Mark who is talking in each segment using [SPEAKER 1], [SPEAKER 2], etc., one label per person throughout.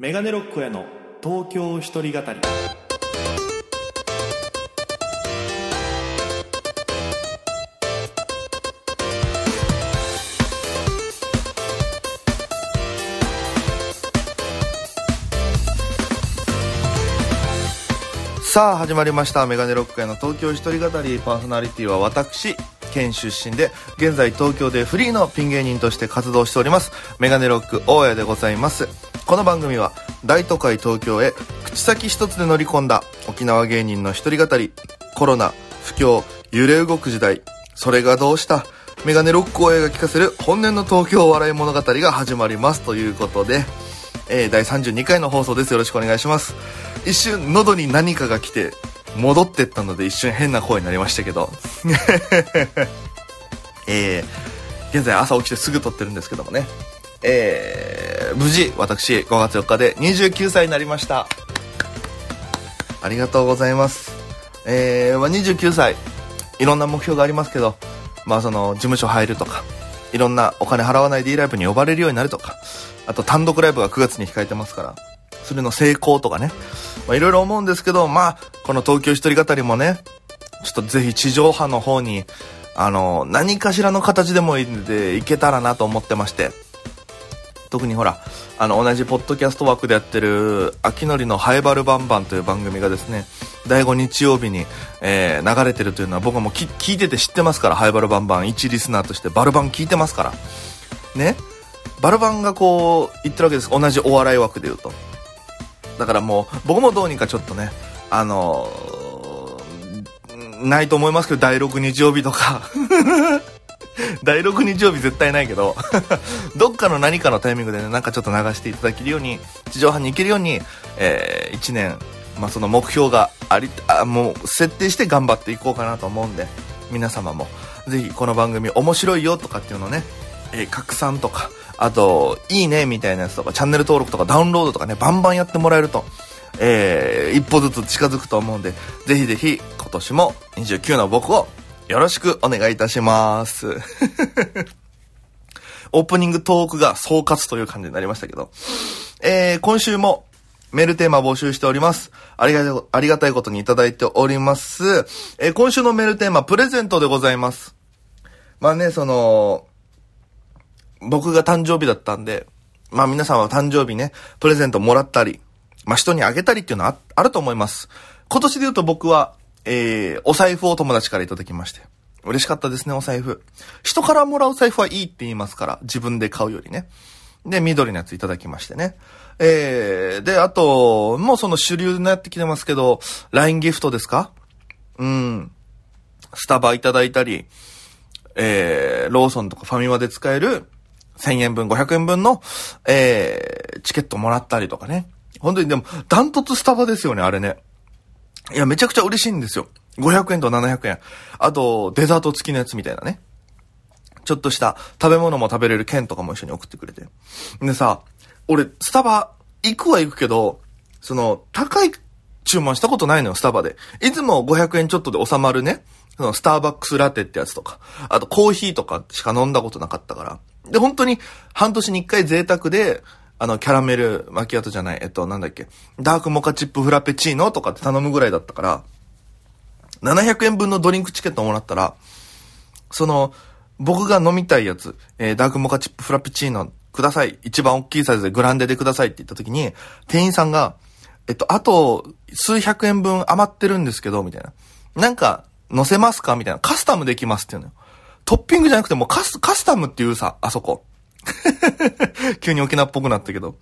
[SPEAKER 1] メガネロックへの東京一人語り。
[SPEAKER 2] さあ始まりました。メガネロックへの東京一人語り。パーソナリティは私県出身で現在東京でフリーのピン芸人として活動しております。メガネロック大家でございます。この番組は大都会東京へ口先一つで乗り込んだ沖縄芸人の一人語りコロナ不況揺れ動く時代それがどうした？メガネロック大家が聞かせる本音の東京笑い物語が始まりますということでえー、第32回の放送です。よろしくお願いします。一瞬喉に何かが来て戻ってったので一瞬変な声になりましたけど。えー、現在朝起きてすぐ撮ってるんですけどもね。えー、無事私5月4日で29歳になりました。ありがとうございます。えー、まあ、29歳、いろんな目標がありますけど、まあその、事務所入るとか、いろんなお金払わないでいいライブに呼ばれるようになるとか、あと単独ライブが9月に控えてますから、それの成功とかね、まあ、いろいろ思うんですけど、まあ、この東京一人語りもね、ちょっとぜひ地上波の方に、あの、何かしらの形でもいいんで、いけたらなと思ってまして、特にほら、あの、同じポッドキャスト枠でやってる、秋のりのハイバルバンバンという番組がですね、第5日曜日に、えー、流れてるというのは僕はもう聞いてて知ってますから、ハイバルバンバン、一リスナーとしてバルバン聞いてますから。ね。バルバンがこう言ってるわけです同じお笑い枠で言うとだからもう僕もどうにかちょっとねあのー、ないと思いますけど第6日曜日とか 第6日曜日絶対ないけど どっかの何かのタイミングでねなんかちょっと流していただけるように地上波に行けるように、えー、1年まあ、その目標がありあもう設定して頑張っていこうかなと思うんで皆様もぜひこの番組面白いよとかっていうのをね、えー、拡散とかあと、いいねみたいなやつとか、チャンネル登録とかダウンロードとかね、バンバンやってもらえると、えー、一歩ずつ近づくと思うんで、ぜひぜひ、今年も29の僕をよろしくお願いいたします。オープニングトークが総括という感じになりましたけど、えー、今週もメールテーマ募集しております。ありがた、ありがたいことにいただいております。えー、今週のメールテーマ、プレゼントでございます。まあね、その、僕が誕生日だったんで、まあ皆さんは誕生日ね、プレゼントもらったり、まあ人にあげたりっていうのはあると思います。今年で言うと僕は、えー、お財布を友達からいただきまして。嬉しかったですね、お財布。人からもらう財布はいいって言いますから、自分で買うよりね。で、緑のやついただきましてね。えー、で、あと、もうその主流になってきてますけど、LINE ギフトですか？うん。スタバいただいたり、えー、ローソンとかファミマで使える、1000円分、500円分の、えー、チケットもらったりとかね。本当にでも、ダントツスタバですよね、あれね。いや、めちゃくちゃ嬉しいんですよ。500円と700円。あと、デザート付きのやつみたいなね。ちょっとした食べ物も食べれる券とかも一緒に送ってくれて。でさ、俺、スタバ行くは行くけど、その、高い注文したことないのよ、スタバで。いつも500円ちょっとで収まるね。そのスターバックスラテってやつとか、あとコーヒーとかしか飲んだことなかったから。で、本当に半年に一回贅沢で、あの、キャラメルマキアトじゃない、えっと、なんだっけ、ダークモカチップフラペチーノとかって頼むぐらいだったから、700円分のドリンクチケットをもらったら、その、僕が飲みたいやつ、えー、ダークモカチップフラペチーノください。一番大きいサイズでグランデでくださいって言った時に、店員さんが、えっと、あと、数百円分余ってるんですけど、みたいな。なんか、乗せますか？みたいな。カスタムできますっていうのよ。トッピングじゃなくてもカス、カスタムっていうさ、あそこ。急に沖縄っぽくなったけど。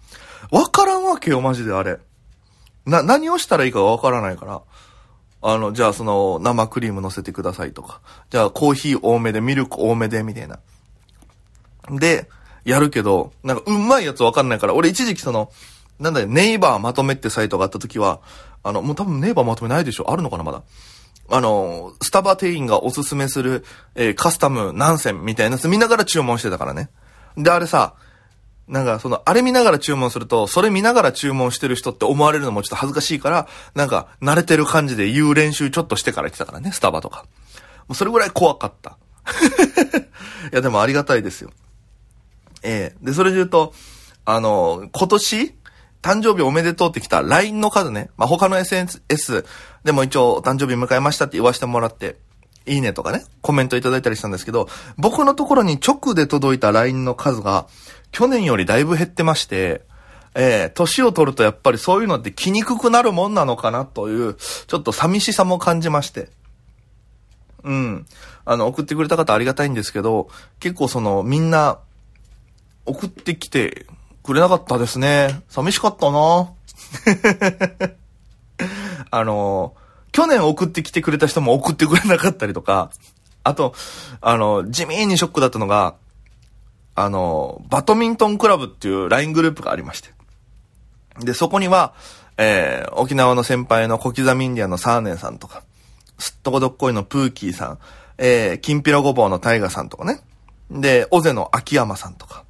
[SPEAKER 2] わからんわけよ、マジであれ。な、何をしたらいいかわからないから。あの、じゃあその、生クリーム乗せてくださいとか。じゃあコーヒー多めで、ミルク多めで、みたいな。で、やるけど、なんか、うまいやつわかんないから、俺一時期その、なんだよ、ネイバーまとめってサイトがあった時は、あの、もう多分ネイバーまとめないでしょあるのかな、まだ。あの、スタバ店員がおすすめする、えー、カスタム何選みたいなやつ見ながら注文してたからね。で、あれさ、なんか、その、あれ見ながら注文すると、それ見ながら注文してる人って思われるのもちょっと恥ずかしいから、なんか、慣れてる感じで言う練習ちょっとしてから来たからね、スタバとか。もうそれぐらい怖かった。いや、でもありがたいですよ。ええー、で、それで言うと、あの、今年、誕生日おめでとうって来た LINE の数ね。まあ、他の SNS でも一応誕生日迎えましたって言わせてもらって、いいねとかね、コメントいただいたりしたんですけど、僕のところに直で届いた LINE の数が、去年よりだいぶ減ってまして、えー、年を取るとやっぱりそういうのって来にくくなるもんなのかなという、ちょっと寂しさも感じまして。うん。あの、送ってくれた方ありがたいんですけど、結構その、みんな、送ってきてくれなかったですね。寂しかったな あの、去年送ってきてくれた人も送ってくれなかったりとか、あと、あの、地味にショックだったのが、あの、バドミントンクラブっていう LINE グループがありまして。で、そこには、えー、沖縄の先輩の小刻みインディアンのサーネンさんとか、すっとこどっこいのプーキーさん、えー、きんぴらごぼうのタイガさんとかね。で、尾瀬の秋山さんとか、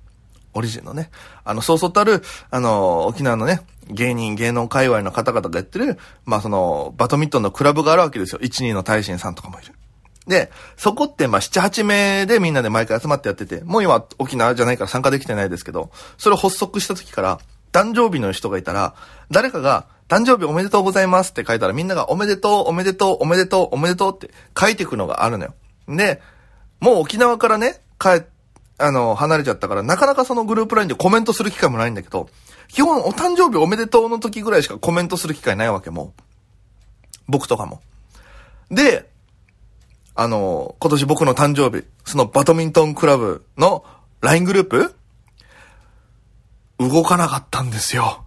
[SPEAKER 2] オリジンのね、あの、そうそうたる、あの、沖縄のね、芸人、芸能界隈の方々がやってる、まあその、バドミントンのクラブがあるわけですよ。1、2の大臣さんとかもいる。で、そこってまあ7、8名でみんなで毎回集まってやってて、もう今沖縄じゃないから参加できてないですけど、それを発足した時から、誕生日の人がいたら、誰かが、誕生日おめでとうございますって書いたらみんながおめでとう、おめでとう、おめでとう、おめでとうって書いていくのがあるのよ。で、もう沖縄からね、帰って、あの、離れちゃったから、なかなかそのグループラインでコメントする機会もないんだけど、基本お誕生日おめでとうの時ぐらいしかコメントする機会ないわけも。僕とかも。で、あの、今年僕の誕生日、そのバドミントンクラブの LINE グループ動かなかったんですよ。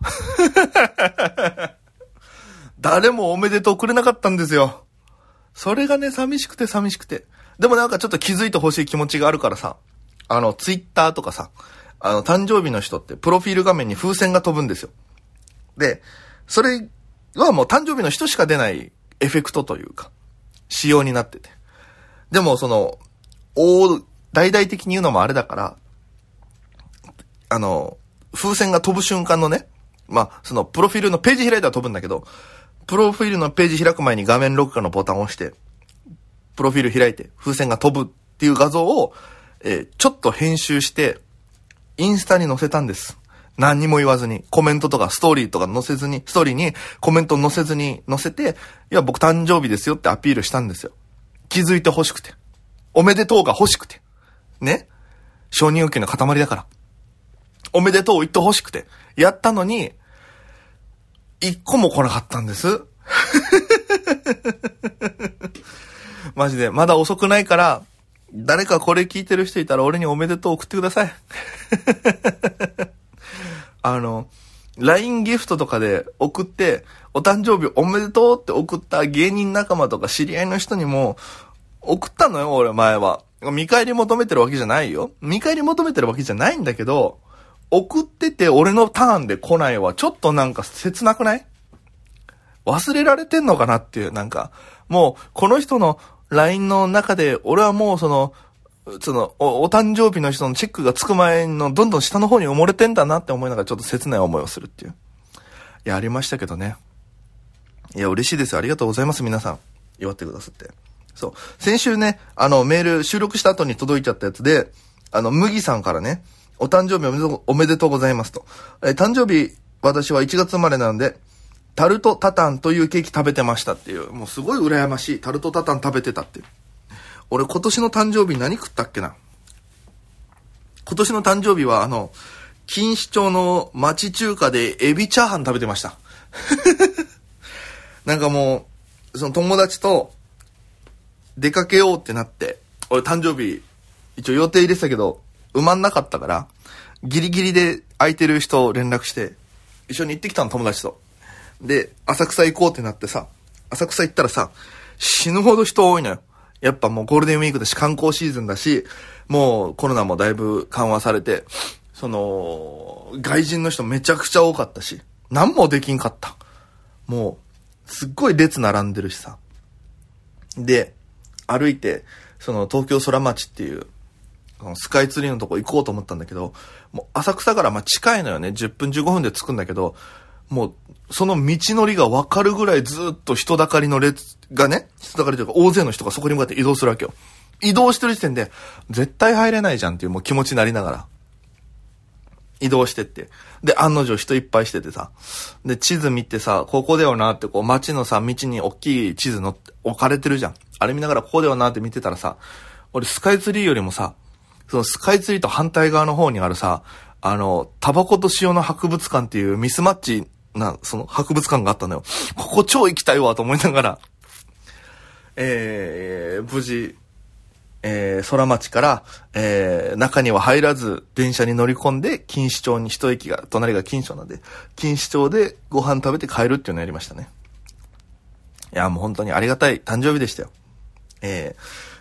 [SPEAKER 2] 誰もおめでとうくれなかったんですよ。それがね、寂しくて寂しくて。でもなんかちょっと気づいてほしい気持ちがあるからさ、あの、ツイッターとかさ、あの、誕生日の人って、プロフィール画面に風船が飛ぶんですよ。で、それはもう誕生日の人しか出ないエフェクトというか、仕様になってて。でも、その、大、大々的に言うのもあれだから、あの、風船が飛ぶ瞬間のね、まあ、その、プロフィールのページ開いたら飛ぶんだけど、プロフィールのページ開く前に画面録画のボタンを押して、プロフィール開いて、風船が飛ぶっていう画像を、えー、ちょっと編集して、インスタに載せたんです。何にも言わずに、コメントとかストーリーとか載せずに、ストーリーにコメント載せずに載せて、いや、僕誕生日ですよってアピールしたんですよ。気づいて欲しくて。おめでとうが欲しくて。ね承認欲求の塊だから。おめでとう言ってほしくて、やったのに、一個も来なかったんです。マジで、まだ遅くないから、誰かこれ聞いてる人いたら俺におめでとう送ってください。あの、LINE ギフトとかで送って、お誕生日おめでとうって送った芸人仲間とか知り合いの人にも、送ったのよ、俺前は。見返り求めてるわけじゃないよ。見返り求めてるわけじゃないんだけど、送ってて俺のターンで来ないはちょっとなんか切なくない？忘れられてんのかなっていう、なんか、もう、この人の LINE の中で、俺はもうその、そのお、お誕生日の人のチェックがつく前のどんどん下の方に埋もれてんだなって思いながらちょっと切ない思いをするっていう。いや、ありましたけどね。いや、嬉しいです。ありがとうございます、皆さん。祝ってくださって。そう。先週ね、あの、メール収録した後に届いちゃったやつで、あの、麦さんからね、お誕生日おめでとうおめでとうございますと。え、誕生日、私は1月生まれなんで、タルトタタンというケーキ食べてましたっていう、もうすごい羨ましい。タルトタタン食べてたっていう。俺今年の誕生日何食ったっけな？今年の誕生日はあの、錦糸町の町中華でエビチャーハン食べてました。なんかもう、その友達と出かけようってなって、俺誕生日、一応予定入れてたけど、埋まんなかったから、ギリギリで空いてる人を連絡して、一緒に行ってきたの、友達と。で、浅草行こうってなってさ、浅草行ったらさ、死ぬほど人多いのよ。やっぱもうゴールデンウィークだし、観光シーズンだし、もうコロナもだいぶ緩和されて、その、外人の人めちゃくちゃ多かったし、何もできんかった。もう、すっごい列並んでるしさ。で、歩いて、その東京空町っていう、スカイツリーのとこ行こうと思ったんだけど、もう浅草からまあ近いのよね。10分15分で着くんだけど、もう、その道のりがわかるぐらいずっと人だかりの列がね、人だかりというか大勢の人がそこに向かって移動するわけよ。移動してる時点で、絶対入れないじゃんっていうもう気持ちになりながら。移動してって。で、案の定人いっぱいしててさ。で、地図見てさ、ここだよなって、こう街のさ、道に大きい地図の置かれてるじゃん。あれ見ながらここだよなって見てたらさ、俺スカイツリーよりもさ、そのスカイツリーと反対側の方にあるさ、あの、タバコと塩の博物館っていうミスマッチな、その博物館があったのよ。ここ超行きたいわと思いながら、えー、無事、えー、空町から、えー、中には入らず、電車に乗り込んで、錦糸町に一駅が、隣が錦糸町なんで、錦糸町でご飯食べて帰るっていうのをやりましたね。いや、もう本当にありがたい誕生日でしたよ。え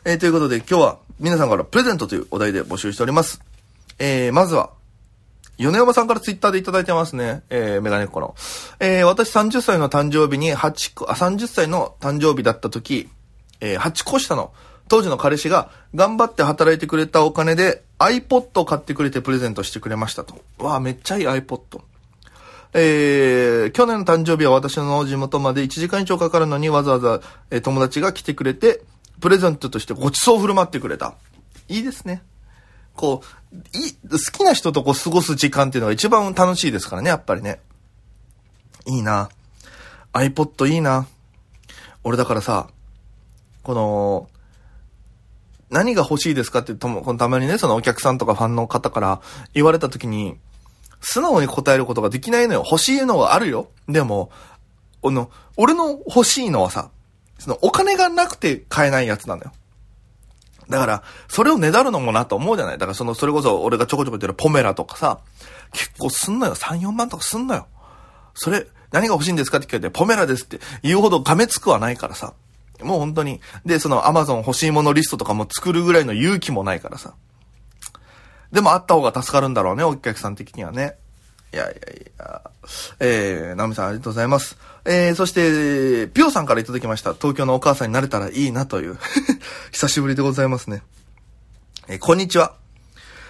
[SPEAKER 2] ー、えー、ということで今日は皆さんからプレゼントというお題で募集しております。えー、まずは、米山さんからツイッターでいただいてますね。えー、メガネっ子の。えー、私30歳の誕生日に8個、あ、30歳の誕生日だった時、えー、8個下の当時の彼氏が頑張って働いてくれたお金で iPod を買ってくれてプレゼントしてくれましたと。わあ、めっちゃいい iPod。えー、去年の誕生日は私の地元まで1時間以上かかるのにわざわざ、えー友達が来てくれて、プレゼントとしてごちそうを振る舞ってくれた。いいですね。こう、い、好きな人とこう過ごす時間っていうのが一番楽しいですからね、やっぱりね。いいな。iPod いいな。俺だからさ、この、何が欲しいですかってとも、このたまにね、そのお客さんとかファンの方から言われた時に、素直に答えることができないのよ。欲しいのはあるよ。でも、あの、俺の欲しいのはさ、そのお金がなくて買えないやつなのよ。だから、それをねだるのもなと思うじゃないだからその、それこそ俺がちょこちょこ言ってるポメラとかさ、結構すんのよ。3、4万とかすんのよ。それ、何が欲しいんですかって聞かれて、ポメラですって言うほどがめつくはないからさ。もう本当に。で、そのアマゾン欲しいものリストとかも作るぐらいの勇気もないからさ。でもあった方が助かるんだろうね、お客さん的にはね。いやいやいや。えー、ナミさんありがとうございます。えー、そして、ピオさんからいただきました。東京のお母さんになれたらいいなという。久しぶりでございますね。えーこんにちは。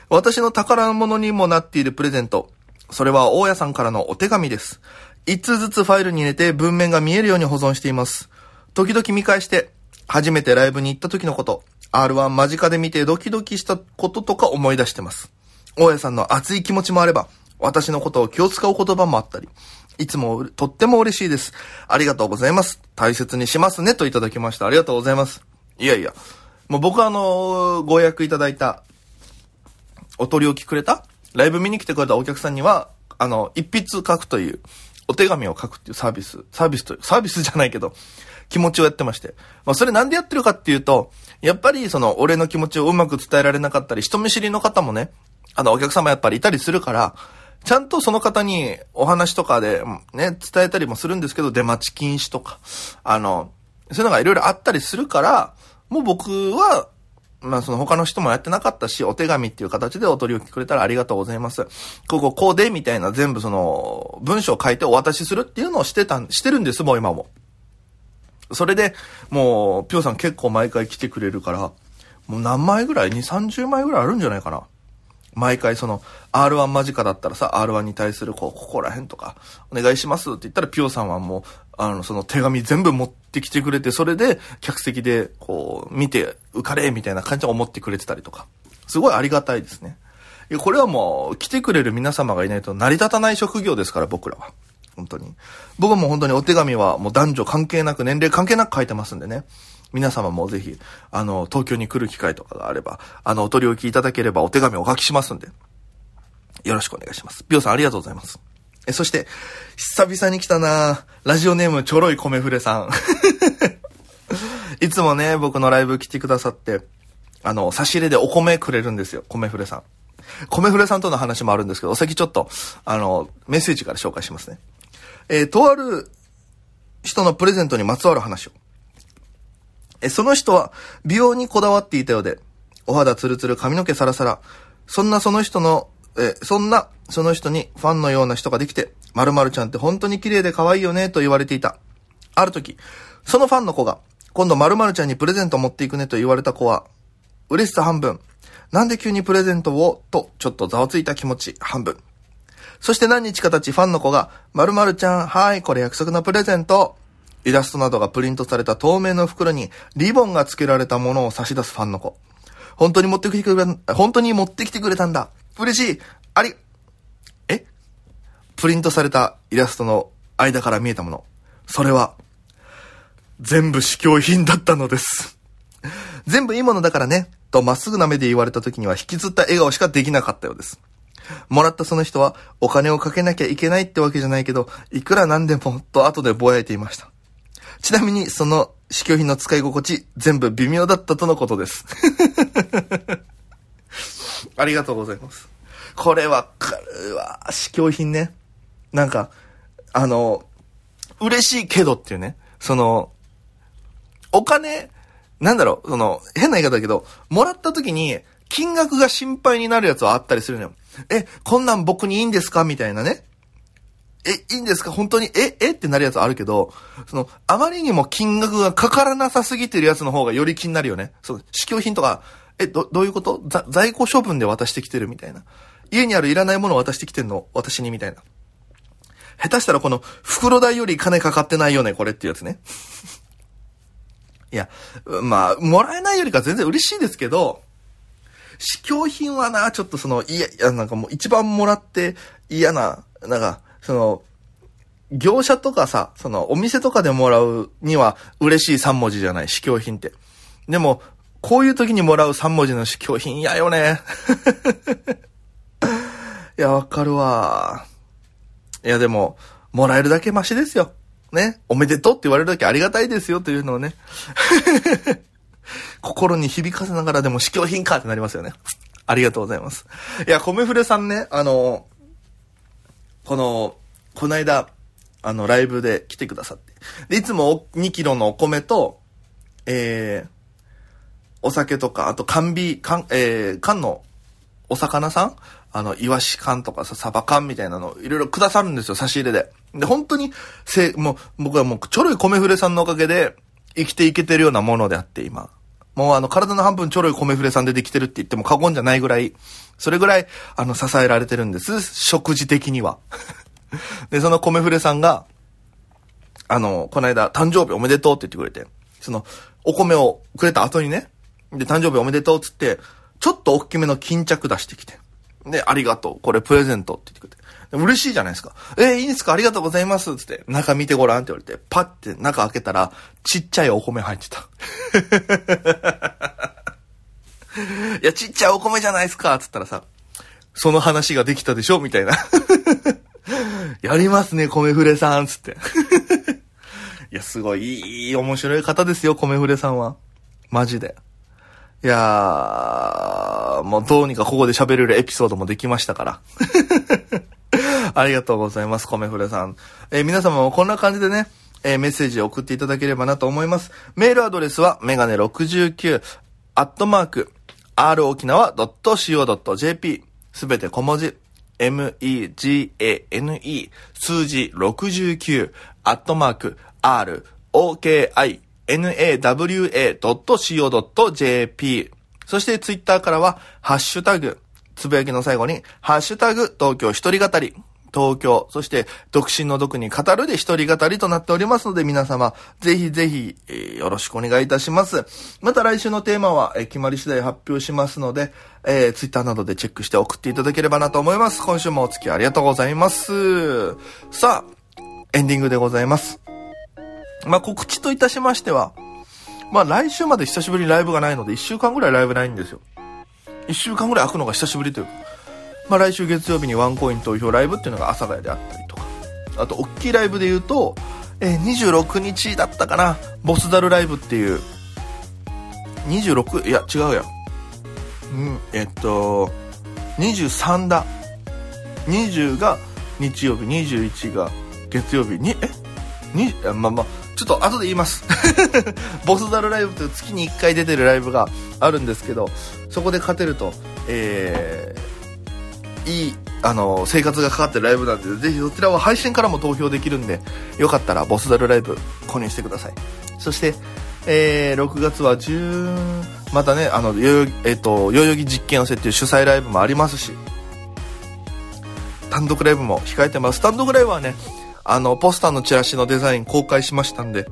[SPEAKER 2] 私の宝物にもなっているプレゼント。それは大家さんからのお手紙です。一通ずつファイルに入れて文面が見えるように保存しています。時々見返して、初めてライブに行った時のこと、R1 間近で見てドキドキしたこととか思い出してます。大家さんの熱い気持ちもあれば、私のことを気を使う言葉もあったり、いつもとっても嬉しいです。ありがとうございます。大切にしますねといただきました。ありがとうございます。いやいや、もう僕はあの、ご予約いただいたお取り置きくれたライブ見に来てくれたお客さんには、あの、一筆書くという、お手紙を書くっていうサービス、サービスという、サービスじゃないけど、気持ちをやってまして。まあ、それなんでやってるかっていうと、やっぱりその、俺の気持ちをうまく伝えられなかったり、人見知りの方もね、あの、お客様やっぱりいたりするから、ちゃんとその方にお話とかで、ね、伝えたりもするんですけど、出待ち禁止とか、あの、そういうのがいろいろあったりするから、もう僕は、まあその他の人もやってなかったし、お手紙っていう形でお取り置きくれたらありがとうございます。こここうで、みたいな全部その、文章を書いてお渡しするっていうのをしてたん、してるんです、もう今も。それで、もう、ぴょうさん結構毎回来てくれるから、もう何枚ぐらい ?2、30枚ぐらいあるんじゃないかな。毎回その、R1 間近だったらさ、R1 に対するこう、ここら辺とか、お願いしますって言ったら、ピオさんはもう、あの、その手紙全部持ってきてくれて、それで、客席で、こう、見て、浮かれみたいな感じで思ってくれてたりとか。すごいありがたいですね。いや、これはもう、来てくれる皆様がいないと成り立たない職業ですから、僕らは。本当に。僕も本当にお手紙はもう男女関係なく、年齢関係なく書いてますんでね。皆様もぜひ、あの、東京に来る機会とかがあれば、あの、お取り置きいただければお手紙お書きしますんで。よろしくお願いします。ピオさんありがとうございます。え、そして、久々に来たなラジオネームちょろい米フレさん。いつもね、僕のライブ来てくださって、あの、差し入れでお米くれるんですよ、米フレさん。米フレさんとの話もあるんですけど、お先ちょっと、あの、メッセージから紹介しますね。えーとある人のプレゼントにまつわる話を。え、その人は美容にこだわっていたようで、お肌ツルツル髪の毛サラサラ。そんなその人の、え、そんなその人にファンのような人ができて、〇〇ちゃんって本当に綺麗で可愛いよねと言われていた。ある時、そのファンの子が、今度〇〇ちゃんにプレゼント持っていくねと言われた子は、嬉しさ半分。なんで急にプレゼントを？と、ちょっとざわついた気持ち半分。そして何日か経ちファンの子が、〇〇ちゃん、はい、これ約束のプレゼント。イラストなどがプリントされた透明の袋にリボンが付けられたものを差し出すファンの子。本当に持ってきてくれ、本当に持ってきてくれたんだ。嬉しい。あり、え？プリントされたイラストの間から見えたもの。それは、全部試供品だったのです。全部いいものだからね、とまっすぐな目で言われた時には引きずった笑顔しかできなかったようです。もらったその人はお金をかけなきゃいけないってわけじゃないけど、いくらなんでも、と後でぼやいていました。ちなみにその試供品の使い心地、全部微妙だったとのことです。ありがとうございます。これわかるわ。試供品ね。なんか、あの、嬉しいけどっていうね。その、お金、なんだろう、その、変な言い方だけど、もらった時に、金額が心配になるやつはあったりするのよ。え、こんなん僕にいいんですか？みたいなね。え、いいんですか？本当に？え、えってなるやつあるけど、その、あまりにも金額がかからなさすぎてるやつの方がより気になるよね。そう、試供品とか、え、ど、どういうこと？在庫処分で渡してきてるみたいな。家にあるいらないものを渡してきてんの？私にみたいな。下手したらこの袋代より金かかってないよね、これっていうやつね。いや、まあ、もらえないよりか全然嬉しいですけど、試供品はな、ちょっとその、いや、いや、なんかもう一番もらって嫌な、なんか、その、業者とかさ、その、お店とかでもらうには嬉しい3文字じゃない、試供品って。でも、こういう時にもらう3文字の試供品嫌よね。いや、わかるわ。いや、でも、もらえるだけマシですよ。ね。おめでとうって言われるだけありがたいですよというのをね。心に響かせながらでも試供品かってなりますよね。ありがとうございます。いや、米フレさんね、あの、この、この間、あの、ライブで来てくださって。で、いつも2キロのお米と、えー、お酒とか、あと缶ビ缶、えー、缶のお魚さん？あの、イワシ缶とかさ、サバ缶みたいなの、いろいろくださるんですよ、差し入れで。で、本当に、せ、もう、僕はもう、ちょろい米フレさんのおかげで、生きていけてるようなものであって、今。もうあの、体の半分ちょろい米フレさんでできてるって言っても過言じゃないぐらい、それぐらい、あの、支えられてるんです。食事的には。で、その米フレさんが、あの、この間、誕生日おめでとうって言ってくれて、その、お米をくれた後にね、で、誕生日おめでとうっつって、ちょっと大きめの巾着出してきて、で、ありがとう。これプレゼントって言ってくれて。嬉しいじゃないですか。えー、いいんですか？ありがとうございます。つって、中見てごらんって言われて、パッて中開けたら、ちっちゃいお米入ってた。いや、ちっちゃいお米じゃないですかつったらさ、その話ができたでしょみたいな。やりますね、米フレさんつって。いや、すごい、いい、面白い方ですよ、米フレさんは。マジで。いやー、もうどうにかここで喋れるエピソードもできましたから。ありがとうございます、米フレさん。えー皆様もこんな感じでね、えーメッセージを送っていただければなと思います。メールアドレスは、メガネ69、アットマーク、rokinawa.co.jp、すべて小文字、m-e-g-a-n-e、数字69、アットマーク、r, o-k-i, nawa.co.jp。そしてツイッターからは、ハッシュタグ、つぶやきの最後に、ハッシュタグ、東京一人語り。東京、そして、独身の毒に語るで一人語りとなっておりますので、皆様、ぜひぜひ、えーよろしくお願いいたします。また来週のテーマは、えー決まり次第発表しますので、えー、ツイッターなどでチェックして送っていただければなと思います。今週もお付き合いありがとうございます。さあ、エンディングでございます。まあ、告知といたしましては、まあ、来週まで久しぶりにライブがないので、1週間ぐらいライブないんですよ。1週間ぐらい開くのが久しぶりというか。まあ、来週月曜日にワンコイン投票ライブっていうのが阿佐ヶ谷であったりとか。あと、大きいライブで言うと、えー26日だったかな、ボスダルライブっていう、26、いや、違うや。うん、えっと、23だ。20が日曜日、21が月曜日に、え？に、あまあまあ、ちょっと後で言います。ボスダルライブという月に1回出てるライブがあるんですけど、そこで勝てると、えー、いい、あの、生活がかかってるライブなんで、ぜひそちらは配信からも投票できるんで、よかったらボスダルライブ購入してください。そして、えー、6月は10、またね、あの、よよ、えっ、と、代々木実験をせっていう主催ライブもありますし、単独ライブも控えてます。単独ライブはね、あの、ポスターのチラシのデザイン公開しましたんで、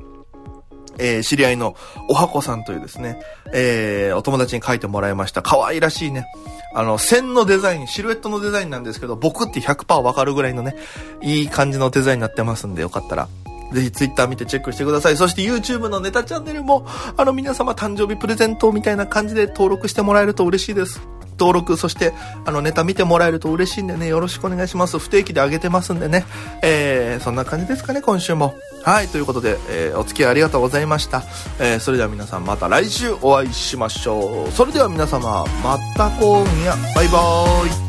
[SPEAKER 2] えー知り合いのおはこさんというですね、えーお友達に書いてもらいました。可愛らしいね、あの、線のデザイン、シルエットのデザインなんですけど、僕って100%わかるぐらいのね、いい感じのデザインになってますんで、よかったら、ぜひ Twitter 見てチェックしてください。そして YouTube のネタチャンネルも、あの皆様誕生日プレゼントみたいな感じで登録してもらえると嬉しいです。登録、そして、あの、ネタ見てもらえると嬉しいんでね、よろしくお願いします。不定期で上げてますんでね。えー、そんな感じですかね、今週も。はい、ということで、えー、お付き合いありがとうございました。えー、それでは皆さんまた来週お会いしましょう。それでは皆様、また今夜、バイバーイ。